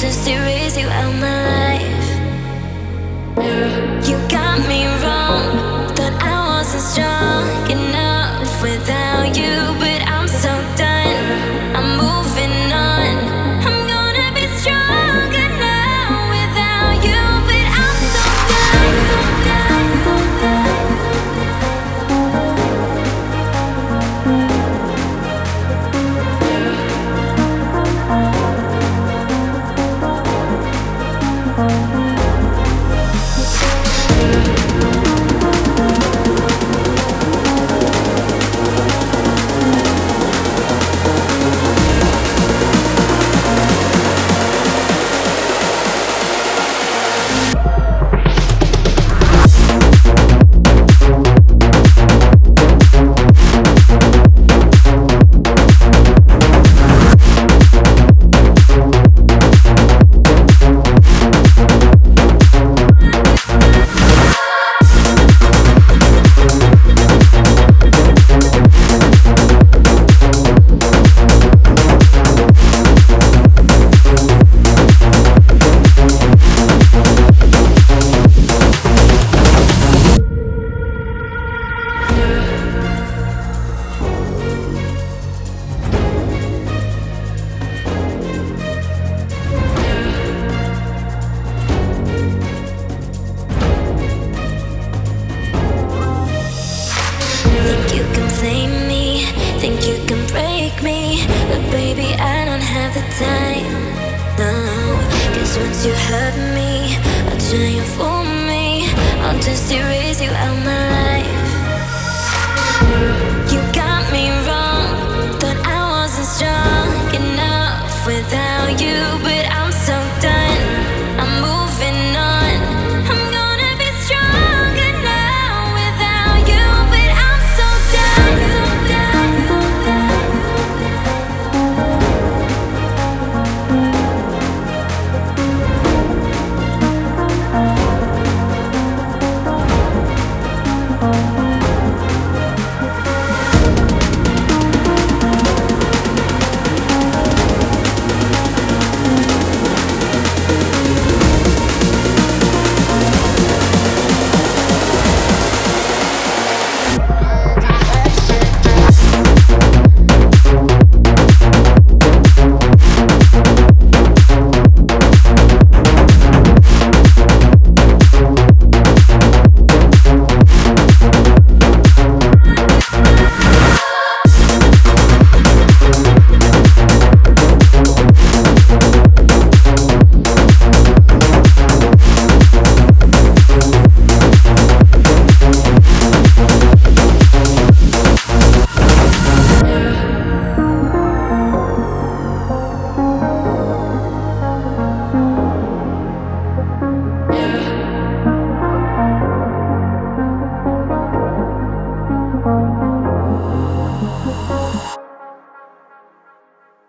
just erase you out my life. You Think you can me, think you can break me, but baby, I don't have the time. No, cause once you hurt me, fool me, I'll just erase you out my life. You got me wrong, thought I wasn't strong enough without you, but